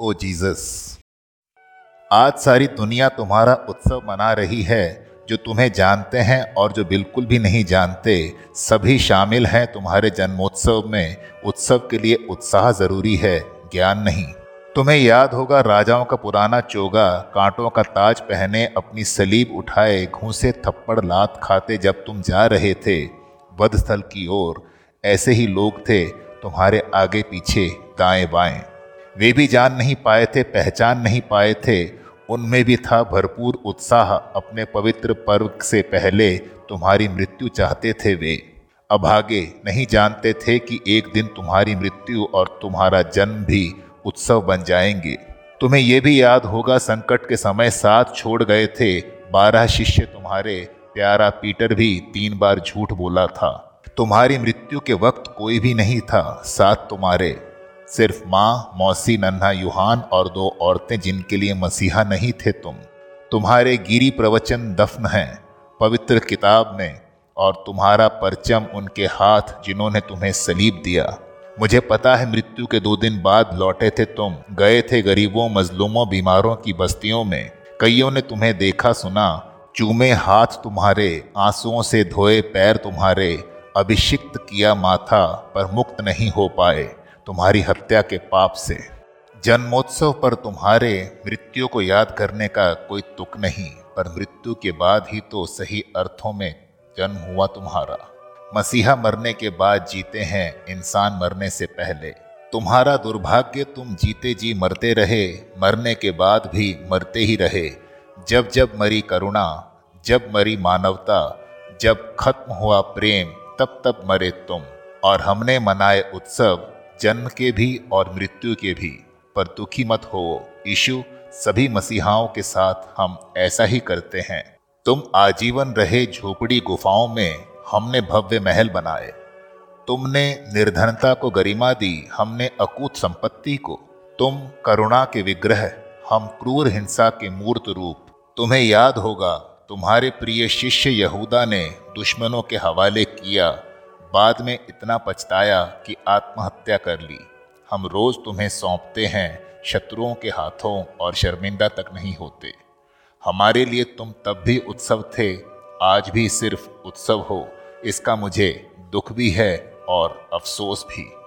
ओ Jesus, आज सारी दुनिया तुम्हारा उत्सव मना रही है, जो तुम्हें जानते हैं और जो बिल्कुल भी नहीं जानते। सभी शामिल हैं तुम्हारे जन्मोत्सव में। उत्सव के लिए उत्साह ज़रूरी है, ज्ञान नहीं। तुम्हें याद होगा राजाओं का पुराना चोगा, कांटों का ताज पहने अपनी सलीब उठाए, घूसे थप्पड़ लात खाते जब तुम जा रहे थे। वध स्थल की ओर, ऐसे ही लोग थे तुम्हारे आगे पीछे दाएँ बाएँ वे भी जान नहीं पाए थे, पहचान नहीं पाए थे। उनमें भी था भरपूर उत्साह। अपने पवित्र पर्व से पहले तुम्हारी मृत्यु चाहते थे वे। अभागे नहीं जानते थे कि एक दिन तुम्हारी मृत्यु और तुम्हारा जन्म भी उत्सव बन जाएँगे। तुम्हें यह भी याद होगा, संकट के समय साथ छोड़ गए थे। बारह शिष्य तुम्हारे, प्यारा पीटर भी तीन बार झूठ बोला था। तुम्हारी मृत्यु के वक्त कोई भी नहीं था, साथ तुम्हारे। सिर्फ़ माँ, मौसी, नन्हा, युहान और दो औरतें जिनके लिए मसीहा नहीं थे तुम। तुम्हारे गिरी प्रवचन दफन हैं, पवित्र किताब में और तुम्हारा परचम उनके हाथ जिन्होंने तुम्हें सलीब दिया। मुझे पता है मृत्यु के दो दिन बाद लौटे थे तुम, गए थे गरीबों, मजलूमों, बीमारों की बस्तियों में। कईयों ने तुम्हें देखा, सुना, चूमे हाथ तुम्हारे, आंसुओं से धोए पैर तुम्हारे, अभिषिक्त किया माथा पर मुक्त नहीं हो पाए। तुम्हारी हत्या के पाप से। जन्मोत्सव पर तुम्हारे मृत्यु को याद करने का कोई तुक नहीं, पर मृत्यु के बाद ही तो सही अर्थों में जन्म हुआ तुम्हारा। मसीहा मरने के बाद जीते हैं इंसान मरने से पहले। तुम्हारा दुर्भाग्य तुम जीते जी मरते रहे, मरने के बाद भी मरते ही रहे। जब जब मरी करुणा, जब मरी मानवता, जब खत्म हुआ प्रेम, तब तब मरे तुम। और हमने मनाए उत्सव जन्म के भी और मृत्यु के भी, पर दुखी मत हो यीशु, सभी मसीहाओं के साथ हम ऐसा ही करते हैं। तुम आजीवन रहे झोपड़ी गुफाओं में हमने भव्य महल बनाए। तुमने निर्धनता को गरिमा दी, हमने अकूत संपत्ति को। तुम करुणा के विग्रह, हम क्रूर हिंसा के मूर्त रूप। तुम्हें याद होगा, तुम्हारे प्रिय शिष्य यहूदा ने दुश्मनों के हवाले किया बाद में इतना पछताया कि आत्महत्या कर ली। हम रोज तुम्हें सौंपते हैं, शत्रुओं के हाथों और शर्मिंदा तक नहीं होते। हमारे लिए तुम तब भी उत्सव थे, आज भी सिर्फ़ उत्सव हो। इसका मुझे दुख भी है और अफसोस भी।